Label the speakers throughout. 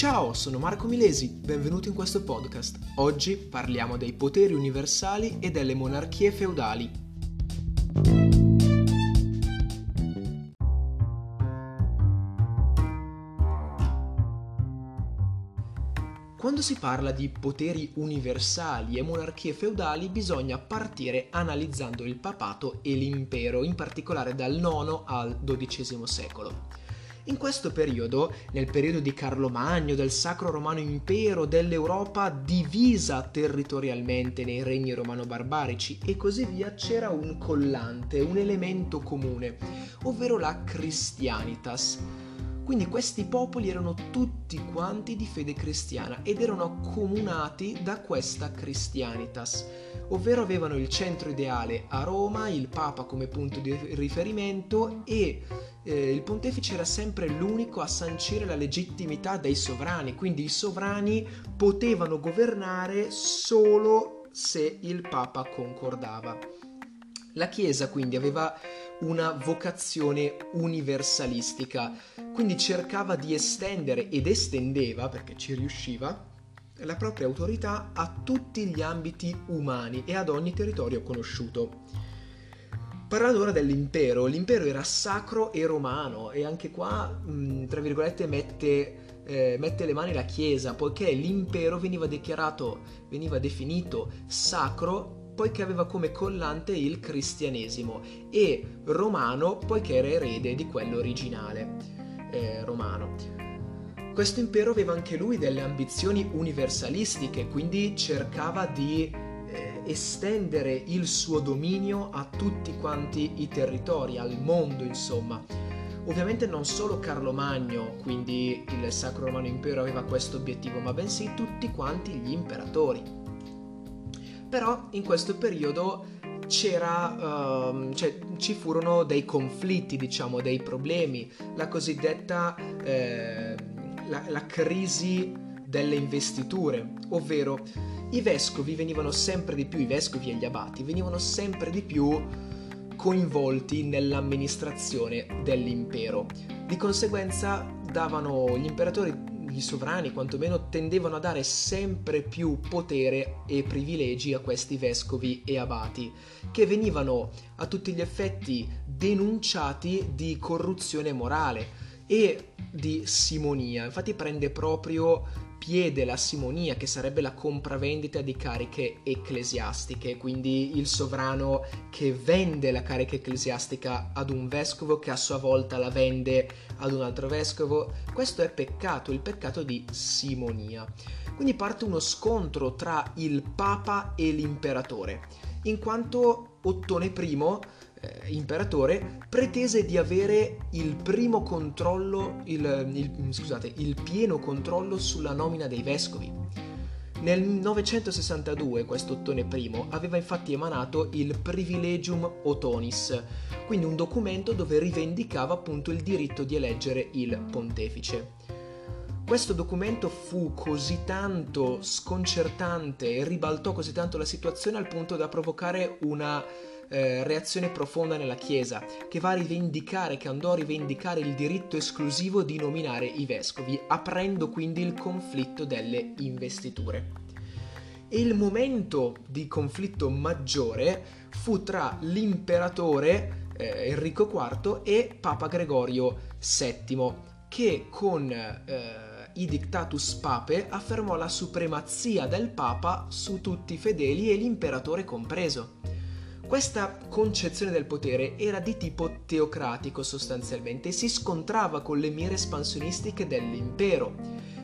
Speaker 1: Ciao, sono Marco Milesi, benvenuto in questo podcast. Oggi parliamo dei poteri universali e delle monarchie feudali. Quando si parla di poteri universali e monarchie feudali bisogna partire analizzando il papato e l'impero, in particolare dal IX al XII secolo. In questo periodo, nel periodo di Carlo Magno, del Sacro Romano Impero, dell'Europa divisa territorialmente nei regni romano-barbarici e così via, c'era un collante, un elemento comune, ovvero la Christianitas. Quindi questi popoli erano tutti quanti di fede cristiana ed erano accomunati da questa Christianitas, ovvero avevano il centro ideale a Roma, il Papa come punto di riferimento e eh, il pontefice era sempre l'unico a sancire la legittimità dei sovrani, quindi i sovrani potevano governare solo se il Papa concordava. La Chiesa quindi aveva una vocazione universalistica, quindi cercava di estendere ed estendeva, perché ci riusciva, la propria autorità a tutti gli ambiti umani e ad ogni territorio conosciuto. Parlando ora dell'impero, l'impero era sacro e romano e anche qua, mh, tra virgolette, mette, eh, mette, le mani la Chiesa, poiché l'impero veniva dichiarato, veniva definito sacro poiché aveva come collante il cristianesimo e romano poiché era erede di quello originale eh, romano. Questo impero aveva anche lui delle ambizioni universalistiche, quindi cercava di estendere il suo dominio a tutti quanti i territori, al mondo insomma. Ovviamente non solo Carlo Magno, quindi il Sacro Romano Impero aveva questo obiettivo, ma bensì tutti quanti gli imperatori. Però in questo periodo c'era, uh, cioè, ci furono dei conflitti, diciamo, dei problemi, la cosiddetta eh, la, la crisi delle investiture, ovvero i vescovi venivano sempre di più, i vescovi e gli abati venivano sempre di più coinvolti nell'amministrazione dell'impero. Di conseguenza davano gli imperatori, gli sovrani quantomeno, tendevano a dare sempre più potere e privilegi a questi vescovi e abati, che venivano a tutti gli effetti denunciati di corruzione morale e di simonia. Infatti prende proprio piede la simonia, che sarebbe la compravendita di cariche ecclesiastiche, quindi il sovrano che vende la carica ecclesiastica ad un vescovo che a sua volta la vende ad un altro vescovo. Questo è peccato, il peccato di simonia. Quindi parte uno scontro tra il papa e l'imperatore, in quanto Ottone I eh, imperatore pretese di avere il primo controllo, il, il, scusate, il pieno controllo sulla nomina dei vescovi. Nel 962 questo Ottone I aveva infatti emanato il Privilegium Otonis, quindi un documento dove rivendicava appunto il diritto di eleggere il pontefice. Questo documento fu così tanto sconcertante e ribaltò così tanto la situazione al punto da provocare una eh, reazione profonda nella Chiesa, che va a rivendicare, che andò a rivendicare il diritto esclusivo di nominare i vescovi, aprendo quindi il conflitto delle investiture. E il momento di conflitto maggiore fu tra l'imperatore eh, Enrico IV e Papa Gregorio VII, che con eh, i Dictatus Pape affermò la supremazia del Papa su tutti i fedeli e l'imperatore compreso. Questa concezione del potere era di tipo teocratico sostanzialmente e si scontrava con le mire espansionistiche dell'impero,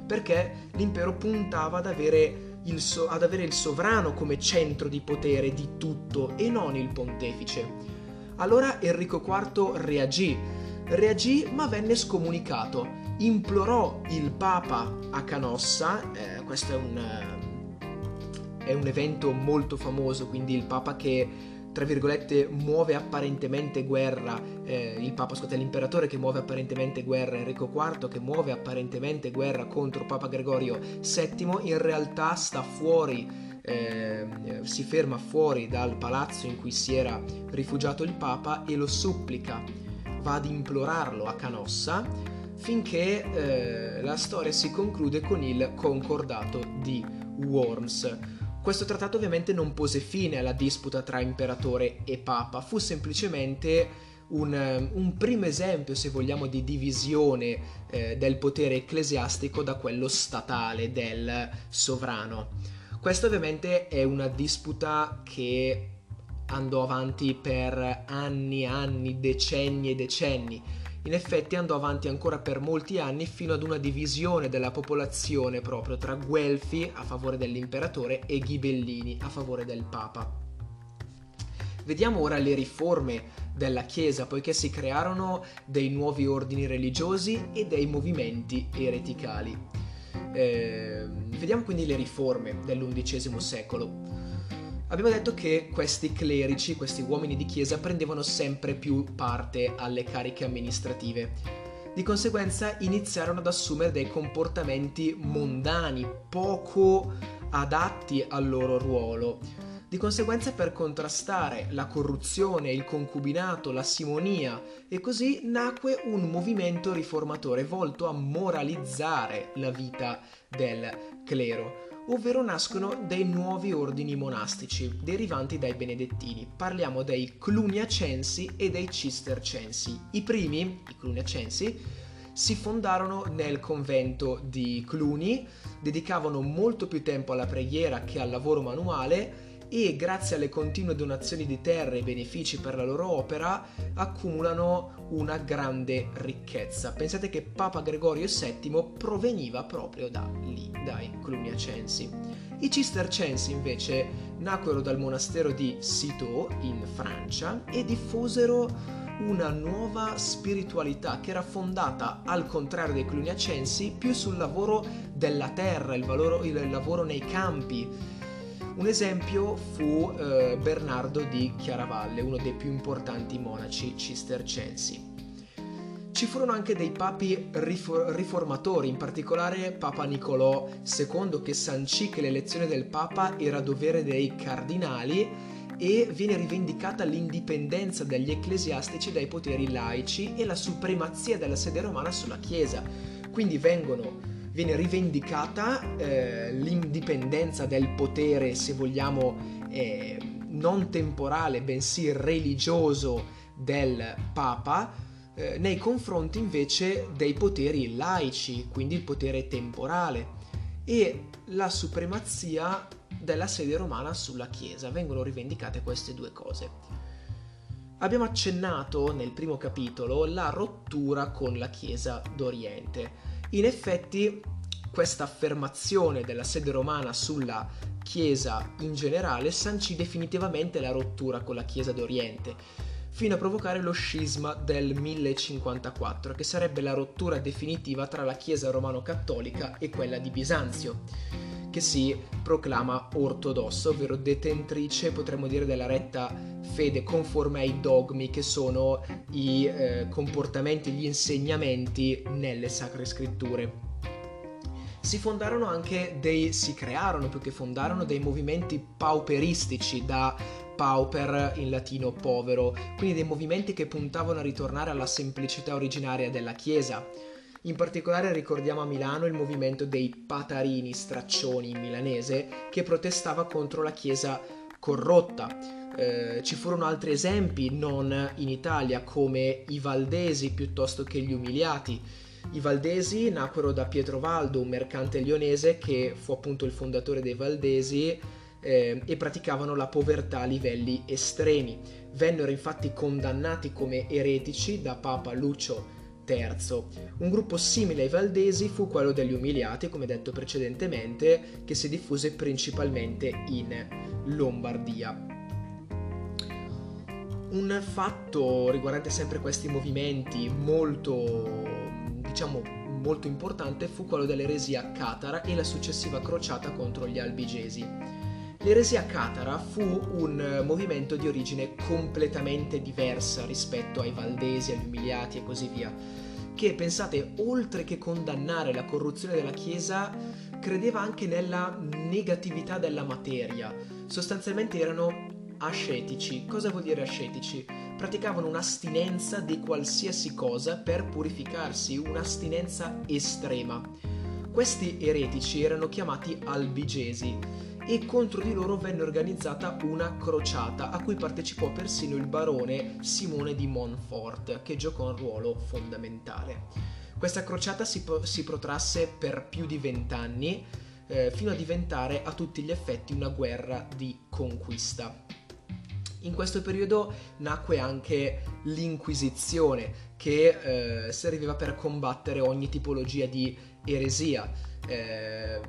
Speaker 1: perché l'impero puntava ad avere, il so- ad avere il sovrano come centro di potere di tutto e non il pontefice. Allora Enrico IV reagì, reagì ma venne scomunicato, implorò il Papa a Canossa, eh, questo è un, è un evento molto famoso, quindi il Papa che tra virgolette, muove apparentemente guerra, eh, il Papa, scusate, l'imperatore che muove apparentemente guerra, Enrico IV che muove apparentemente guerra contro Papa Gregorio VII, in realtà sta fuori, eh, si ferma fuori dal palazzo in cui si era rifugiato il Papa e lo supplica, va ad implorarlo a Canossa finché eh, la storia si conclude con il concordato di Worms. Questo trattato ovviamente non pose fine alla disputa tra imperatore e papa, fu semplicemente un, un primo esempio, se vogliamo, di divisione eh, del potere ecclesiastico da quello statale del sovrano. Questa ovviamente è una disputa che andò avanti per anni e anni, decenni e decenni. In effetti andò avanti ancora per molti anni fino ad una divisione della popolazione proprio tra Guelfi a favore dell'imperatore e Ghibellini a favore del papa. Vediamo ora le riforme della Chiesa, poiché si crearono dei nuovi ordini religiosi e dei movimenti ereticali. Eh, vediamo quindi le riforme dell'undicesimo secolo. Abbiamo detto che questi clerici, questi uomini di chiesa, prendevano sempre più parte alle cariche amministrative. Di conseguenza iniziarono ad assumere dei comportamenti mondani, poco adatti al loro ruolo. Di conseguenza per contrastare la corruzione, il concubinato, la simonia e così nacque un movimento riformatore volto a moralizzare la vita del clero ovvero nascono dei nuovi ordini monastici derivanti dai benedettini. Parliamo dei Cluniacensi e dei Cistercensi. I primi, i Cluniacensi, si fondarono nel convento di Cluni, dedicavano molto più tempo alla preghiera che al lavoro manuale e grazie alle continue donazioni di terre e benefici per la loro opera accumulano una grande ricchezza. Pensate che Papa Gregorio VII proveniva proprio da lì, dai Cluniacensi. I Cistercensi invece nacquero dal monastero di Citeaux in Francia e diffusero una nuova spiritualità che era fondata al contrario dei cluniacensi più sul lavoro della terra, il, valoro, il lavoro nei campi, un esempio fu eh, Bernardo di Chiaravalle, uno dei più importanti monaci cistercensi. Ci furono anche dei papi rifor- riformatori, in particolare Papa Nicolò II che sancì che l'elezione del Papa era dovere dei cardinali e viene rivendicata l'indipendenza degli ecclesiastici dai poteri laici e la supremazia della sede romana sulla Chiesa. Quindi vengono viene rivendicata eh, l'indipendenza del potere, se vogliamo, eh, non temporale, bensì religioso del Papa, eh, nei confronti invece dei poteri laici, quindi il potere temporale, e la supremazia della sede romana sulla Chiesa. Vengono rivendicate queste due cose. Abbiamo accennato nel primo capitolo la rottura con la Chiesa d'Oriente. In effetti questa affermazione della sede romana sulla Chiesa in generale sancì definitivamente la rottura con la Chiesa d'Oriente, fino a provocare lo scisma del 1054, che sarebbe la rottura definitiva tra la Chiesa romano-cattolica e quella di Bisanzio, che si proclama ortodossa, ovvero detentrice, potremmo dire, della retta fede conforme ai dogmi che sono i eh, comportamenti, gli insegnamenti nelle sacre scritture. Si fondarono anche dei, si crearono più che fondarono dei movimenti pauperistici da pauper in latino povero, quindi dei movimenti che puntavano a ritornare alla semplicità originaria della Chiesa. In particolare ricordiamo a Milano il movimento dei patarini straccioni in milanese che protestava contro la Chiesa corrotta eh, ci furono altri esempi non in Italia come i Valdesi piuttosto che gli Umiliati. I Valdesi nacquero da Pietro Valdo, un mercante lionese che fu appunto il fondatore dei Valdesi eh, e praticavano la povertà a livelli estremi. Vennero infatti condannati come eretici da Papa Lucio III. Un gruppo simile ai Valdesi fu quello degli Umiliati, come detto precedentemente, che si diffuse principalmente in Lombardia. Un fatto riguardante sempre questi movimenti molto, diciamo, molto importante fu quello dell'eresia catara e la successiva crociata contro gli albigesi. L'eresia catara fu un movimento di origine completamente diversa rispetto ai valdesi, agli umiliati e così via, che pensate, oltre che condannare la corruzione della Chiesa, credeva anche nella negatività della materia. Sostanzialmente erano ascetici. Cosa vuol dire ascetici? Praticavano un'astinenza di qualsiasi cosa per purificarsi, un'astinenza estrema. Questi eretici erano chiamati albigesi e contro di loro venne organizzata una crociata a cui partecipò persino il barone Simone di Montfort, che giocò un ruolo fondamentale. Questa crociata si, si protrasse per più di vent'anni, eh, fino a diventare a tutti gli effetti una guerra di conquista. In questo periodo nacque anche l'Inquisizione, che eh, serviva per combattere ogni tipologia di eresia. Eh,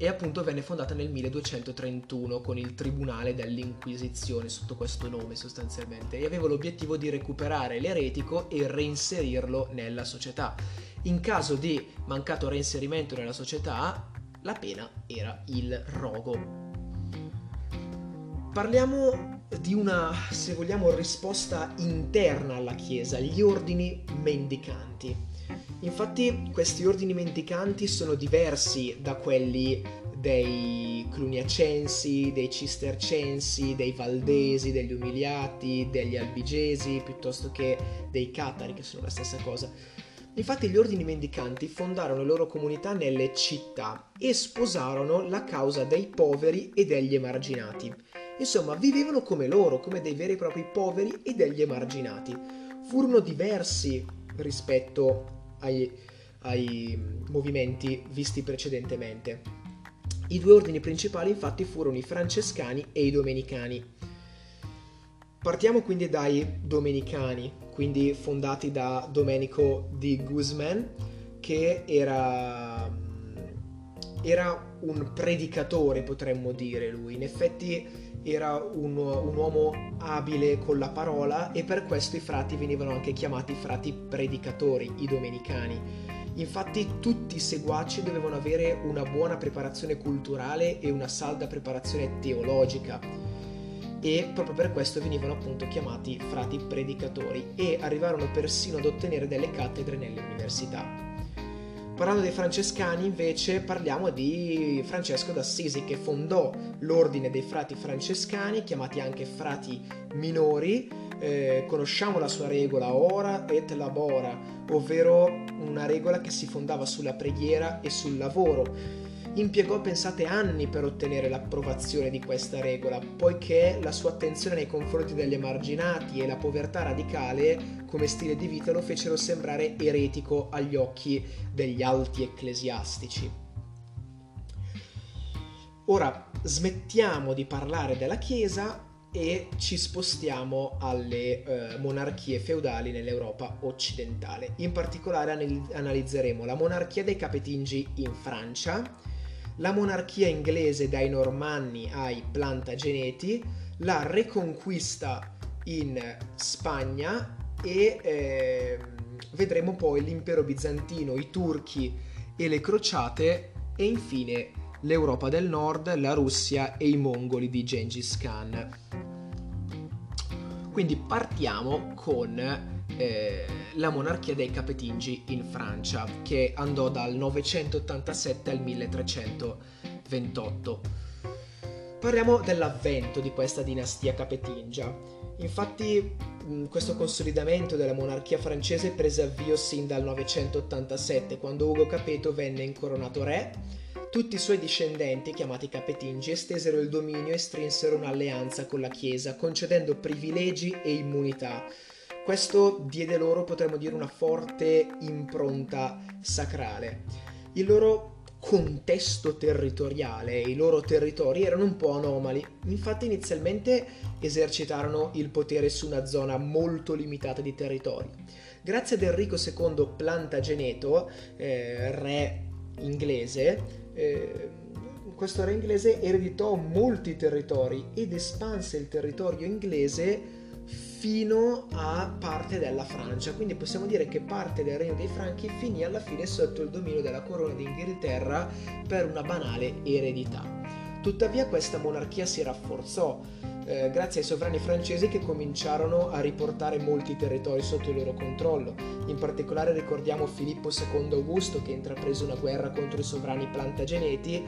Speaker 1: e appunto venne fondata nel 1231 con il Tribunale dell'Inquisizione sotto questo nome sostanzialmente e aveva l'obiettivo di recuperare l'eretico e reinserirlo nella società. In caso di mancato reinserimento nella società, la pena era il rogo. Parliamo di una, se vogliamo, risposta interna alla Chiesa, gli ordini mendicanti. Infatti questi ordini mendicanti sono diversi da quelli dei cluniacensi, dei cistercensi, dei valdesi, degli umiliati, degli albigesi, piuttosto che dei catari, che sono la stessa cosa. Infatti gli ordini mendicanti fondarono le loro comunità nelle città e sposarono la causa dei poveri e degli emarginati. Insomma, vivevano come loro, come dei veri e propri poveri e degli emarginati. Furono diversi rispetto ai, ai movimenti visti precedentemente. I due ordini principali infatti furono i francescani e i domenicani. Partiamo quindi dai domenicani, quindi fondati da Domenico di Guzman, che era, era un predicatore, potremmo dire lui. In effetti era un, un, uomo abile con la parola e per questo i frati venivano anche chiamati frati predicatori, i domenicani. Infatti tutti i seguaci dovevano avere una buona preparazione culturale e una salda preparazione teologica e proprio per questo venivano appunto chiamati frati predicatori e arrivarono persino ad ottenere delle cattedre nelle università. Parlando dei francescani invece parliamo di Francesco d'Assisi che fondò l'ordine dei frati francescani, chiamati anche frati minori. Eh, conosciamo la sua regola ora et labora, ovvero una regola che si fondava sulla preghiera e sul lavoro impiegò, pensate, anni per ottenere l'approvazione di questa regola, poiché la sua attenzione nei confronti degli emarginati e la povertà radicale come stile di vita lo fecero sembrare eretico agli occhi degli alti ecclesiastici. Ora smettiamo di parlare della Chiesa e ci spostiamo alle eh, monarchie feudali nell'Europa occidentale. In particolare analizzeremo la monarchia dei Capetingi in Francia, la monarchia inglese dai Normanni ai Plantageneti, la Reconquista in Spagna e eh, vedremo poi l'impero bizantino, i turchi e le crociate e infine l'Europa del Nord, la Russia e i mongoli di Gengis Khan. Quindi partiamo con eh, la monarchia dei Capetingi in Francia, che andò dal 987 al 1328. Parliamo dell'avvento di questa dinastia capetingia. Infatti questo consolidamento della monarchia francese prese avvio sin dal 987, quando Ugo Capeto venne incoronato re. Tutti i suoi discendenti, chiamati Capetingi, estesero il dominio e strinsero un'alleanza con la Chiesa, concedendo privilegi e immunità, questo diede loro, potremmo dire, una forte impronta sacrale. Il loro contesto territoriale e i loro territori erano un po' anomali, infatti inizialmente esercitarono il potere su una zona molto limitata di territorio. Grazie ad Enrico II Plantageneto, eh, re inglese, eh, questo re inglese ereditò molti territori ed espanse il territorio inglese fino a parte della Francia, quindi possiamo dire che parte del regno dei Franchi finì alla fine sotto il dominio della corona d'Inghilterra per una banale eredità. Tuttavia questa monarchia si rafforzò eh, grazie ai sovrani francesi che cominciarono a riportare molti territori sotto il loro controllo. In particolare ricordiamo Filippo II Augusto che intraprese una guerra contro i sovrani plantageneti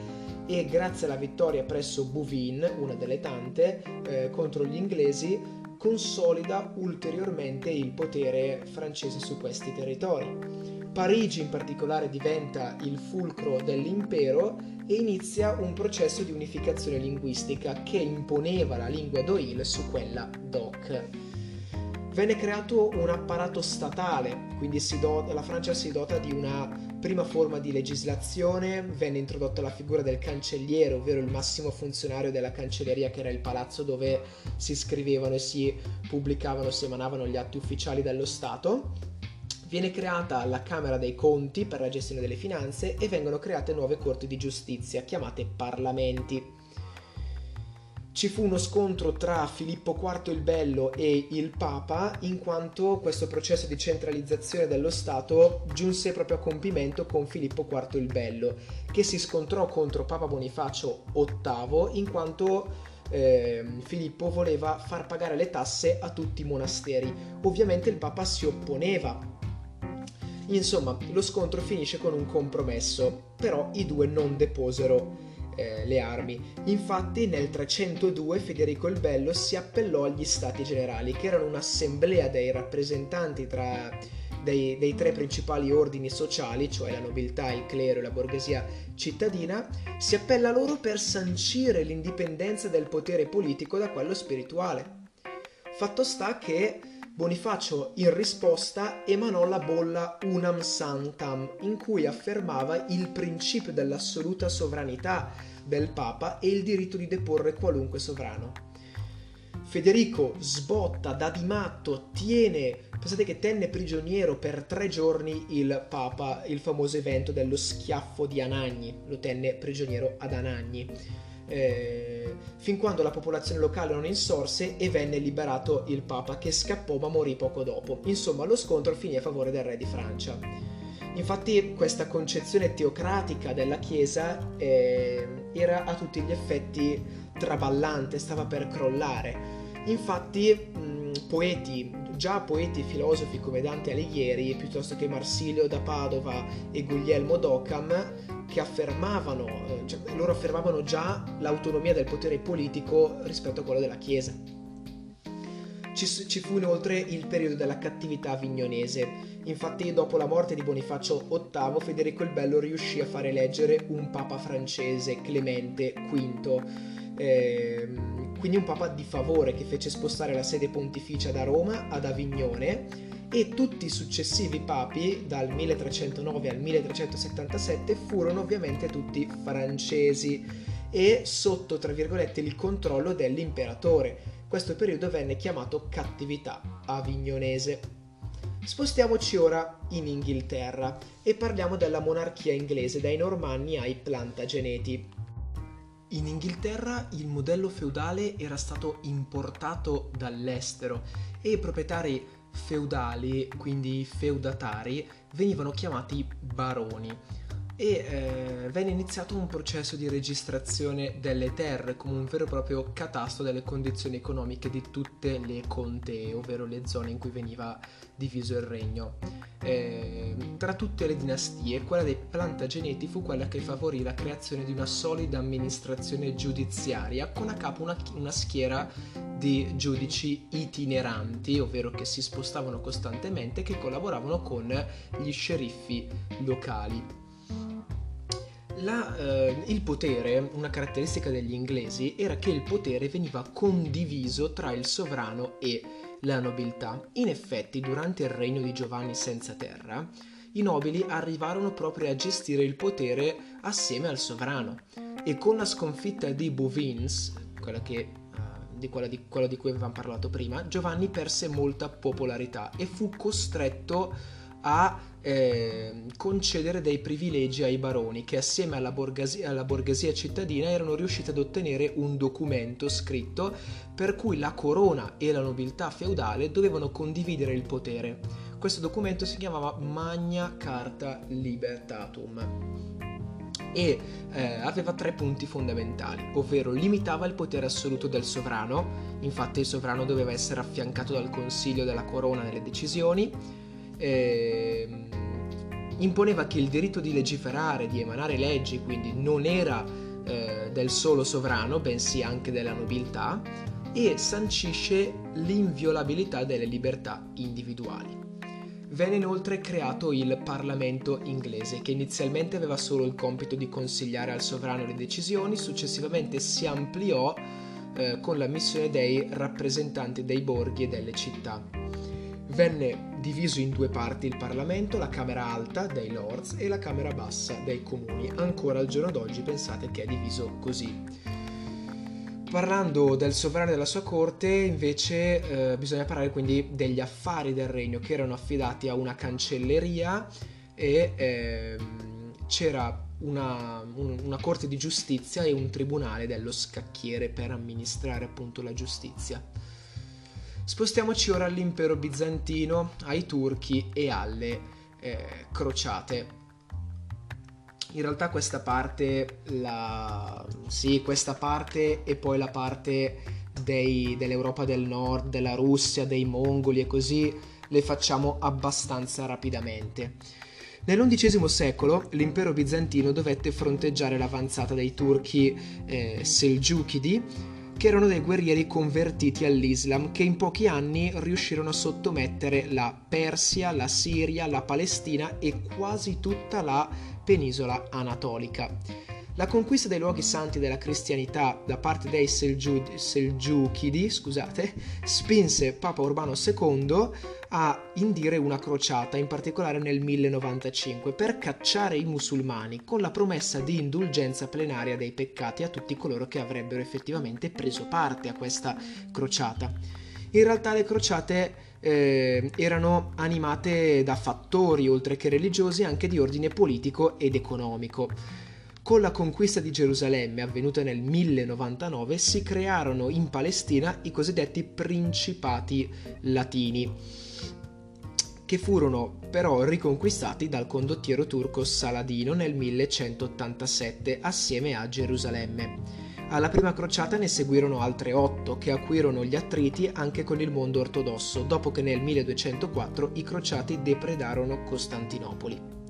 Speaker 1: e grazie alla vittoria presso Bouvines, una delle tante, eh, contro gli inglesi, consolida ulteriormente il potere francese su questi territori. Parigi in particolare diventa il fulcro dell'impero e inizia un processo di unificazione linguistica che imponeva la lingua d'Oil su quella d'Oc. Venne creato un apparato statale, quindi do, la Francia si dota di una prima forma di legislazione, venne introdotta la figura del cancelliere, ovvero il massimo funzionario della cancelleria che era il palazzo dove si scrivevano e si pubblicavano, si emanavano gli atti ufficiali dello Stato Viene creata la Camera dei Conti per la gestione delle finanze e vengono create nuove corti di giustizia chiamate Parlamenti. Ci fu uno scontro tra Filippo IV il Bello e il Papa in quanto questo processo di centralizzazione dello Stato giunse proprio a compimento con Filippo IV il Bello, che si scontrò contro Papa Bonifacio VIII in quanto eh, Filippo voleva far pagare le tasse a tutti i monasteri. Ovviamente il Papa si opponeva Insomma, lo scontro finisce con un compromesso, però i due non deposero eh, le armi. Infatti nel 302 Federico il Bello si appellò agli Stati Generali, che erano un'assemblea dei rappresentanti tra, dei, dei, tre principali ordini sociali, cioè la nobiltà, il clero e la borghesia cittadina, si appella loro per sancire l'indipendenza del potere politico da quello spirituale. Fatto sta che Bonifacio in risposta emanò la bolla Unam Santam, in cui affermava il principio dell'assoluta sovranità del Papa e il diritto di deporre qualunque sovrano. Federico sbotta, da di matto, tiene, pensate che tenne prigioniero per tre giorni il Papa, il famoso evento dello schiaffo di Anagni, lo tenne prigioniero ad Anagni eh, fin quando la popolazione locale non insorse e venne liberato il Papa che scappò ma morì poco dopo. Insomma, lo scontro finì a favore del re di Francia. Infatti questa concezione teocratica della Chiesa eh, era a tutti gli effetti traballante, stava per crollare. Infatti mh, poeti, già poeti e filosofi come Dante Alighieri, piuttosto che Marsilio da Padova e Guglielmo d'Occam, che affermavano, eh, cioè, loro affermavano già l'autonomia del potere politico rispetto a quello della Chiesa. Ci, ci, fu inoltre il periodo della cattività avignonese. Infatti, dopo la morte di Bonifacio VIII, Federico il Bello riuscì a far eleggere un papa francese, Clemente V. Eh, quindi un papa di favore che fece spostare la sede pontificia da Roma ad Avignone e tutti i successivi papi dal 1309 al 1377 furono ovviamente tutti francesi e sotto tra virgolette il controllo dell'imperatore. Questo periodo venne chiamato cattività avignonese. Spostiamoci ora in Inghilterra e parliamo della monarchia inglese dai Normanni ai Plantageneti. In Inghilterra il modello feudale era stato importato dall'estero e i proprietari feudali, quindi feudatari, venivano chiamati baroni e eh, venne iniziato un processo di registrazione delle terre come un vero e proprio catasto delle condizioni economiche di tutte le contee, ovvero le zone in cui veniva diviso il regno. Eh, tra tutte le dinastie, quella dei Plantageneti fu quella che favorì la creazione di una solida amministrazione giudiziaria con a capo una, una schiera di giudici itineranti, ovvero che si spostavano costantemente e che collaboravano con gli sceriffi locali. La, eh, il potere, una caratteristica degli inglesi, era che il potere veniva condiviso tra il sovrano e la nobiltà. In effetti, durante il regno di Giovanni senza terra, i nobili arrivarono proprio a gestire il potere assieme al sovrano e con la sconfitta di Bouvines, quella che uh, di, quella di, quello di cui avevamo parlato prima, Giovanni perse molta popolarità e fu costretto a eh, concedere dei privilegi ai baroni che assieme alla borghesia, alla borghesia cittadina erano riusciti ad ottenere un documento scritto per cui la corona e la nobiltà feudale dovevano condividere il potere. Questo documento si chiamava Magna Carta Libertatum e eh, aveva tre punti fondamentali, ovvero limitava il potere assoluto del sovrano, infatti il sovrano doveva essere affiancato dal consiglio della corona nelle decisioni, eh, imponeva che il diritto di legiferare, di emanare leggi, quindi non era eh, del solo sovrano, bensì anche della nobiltà, e sancisce l'inviolabilità delle libertà individuali. Venne inoltre creato il Parlamento inglese, che inizialmente aveva solo il compito di consigliare al sovrano le decisioni, successivamente si ampliò eh, con la missione dei rappresentanti dei borghi e delle città. Venne diviso in due parti il Parlamento, la Camera Alta dei Lords e la Camera Bassa dei Comuni. Ancora al giorno d'oggi pensate che è diviso così. Parlando del sovrano e della sua corte, invece, eh, bisogna parlare quindi degli affari del regno che erano affidati a una cancelleria e eh, c'era una, un, una, corte di giustizia e un tribunale dello scacchiere per amministrare appunto la giustizia. Spostiamoci ora all'impero bizantino, ai turchi e alle eh, crociate in realtà questa parte, la... sì, questa parte e poi la parte dei, dell'Europa del Nord, della Russia, dei mongoli e così, le facciamo abbastanza rapidamente. Nell'undicesimo secolo l'impero bizantino dovette fronteggiare l'avanzata dei turchi eh, Selgiukidi, che erano dei guerrieri convertiti all'Islam che in pochi anni riuscirono a sottomettere la Persia, la Siria, la Palestina e quasi tutta la penisola anatolica. La conquista dei luoghi santi della cristianità da parte dei Selgiu- Selgiukidi scusate, spinse Papa Urbano II a indire una crociata, in particolare nel 1095, per cacciare i musulmani con la promessa di indulgenza plenaria dei peccati a tutti coloro che avrebbero effettivamente preso parte a questa crociata. In realtà le crociate eh, erano animate da fattori, oltre che religiosi, anche di ordine politico ed economico. Con la conquista di Gerusalemme, avvenuta nel 1099, si crearono in Palestina i cosiddetti principati latini, che furono però riconquistati dal condottiero turco Saladino nel 1187 assieme a Gerusalemme. Alla prima crociata ne seguirono altre otto che acuirono gli attriti anche con il mondo ortodosso, dopo che nel 1204 i crociati depredarono Costantinopoli.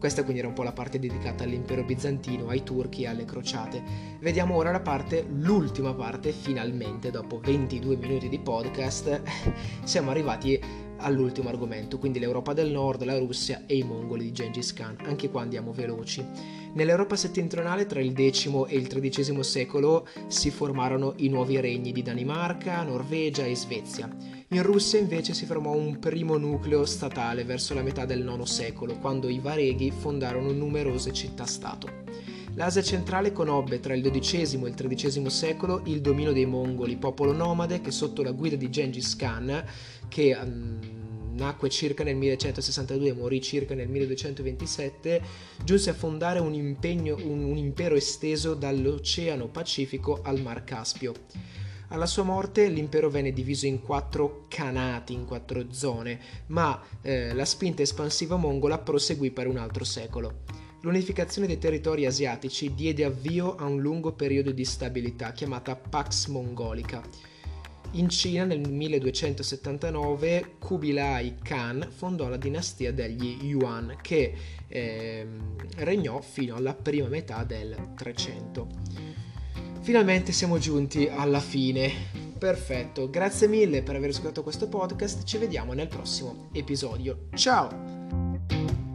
Speaker 1: Questa quindi era un po' la parte dedicata all'impero bizantino, ai turchi e alle crociate. Vediamo ora la parte, l'ultima parte, finalmente, dopo 22 minuti di podcast, siamo arrivati all'ultimo argomento, quindi l'Europa del Nord, la Russia e i mongoli di Gengis Khan. Anche qua andiamo veloci. Nell'Europa settentrionale tra il X e il XIII secolo si formarono i nuovi regni di Danimarca, Norvegia e Svezia. In Russia invece si formò un primo nucleo statale verso la metà del IX secolo, quando i Vareghi fondarono numerose città-stato. L'Asia centrale conobbe tra il XII e il XIII secolo il dominio dei mongoli, popolo nomade che sotto la guida di Gengis Khan, che um, nacque circa nel 1162 e morì circa nel 1227, giunse a fondare un, impegno, un, un impero esteso dall'Oceano Pacifico al Mar Caspio. Alla sua morte l'impero venne diviso in quattro canati, in quattro zone, ma eh, la spinta espansiva mongola proseguì per un altro secolo. L'unificazione dei territori asiatici diede avvio a un lungo periodo di stabilità chiamata Pax Mongolica. In Cina nel 1279 Kubilai Khan fondò la dinastia degli Yuan che eh, regnò fino alla prima metà del 300. Finalmente siamo giunti alla fine. Perfetto, grazie mille per aver ascoltato questo podcast, ci vediamo nel prossimo episodio. Ciao!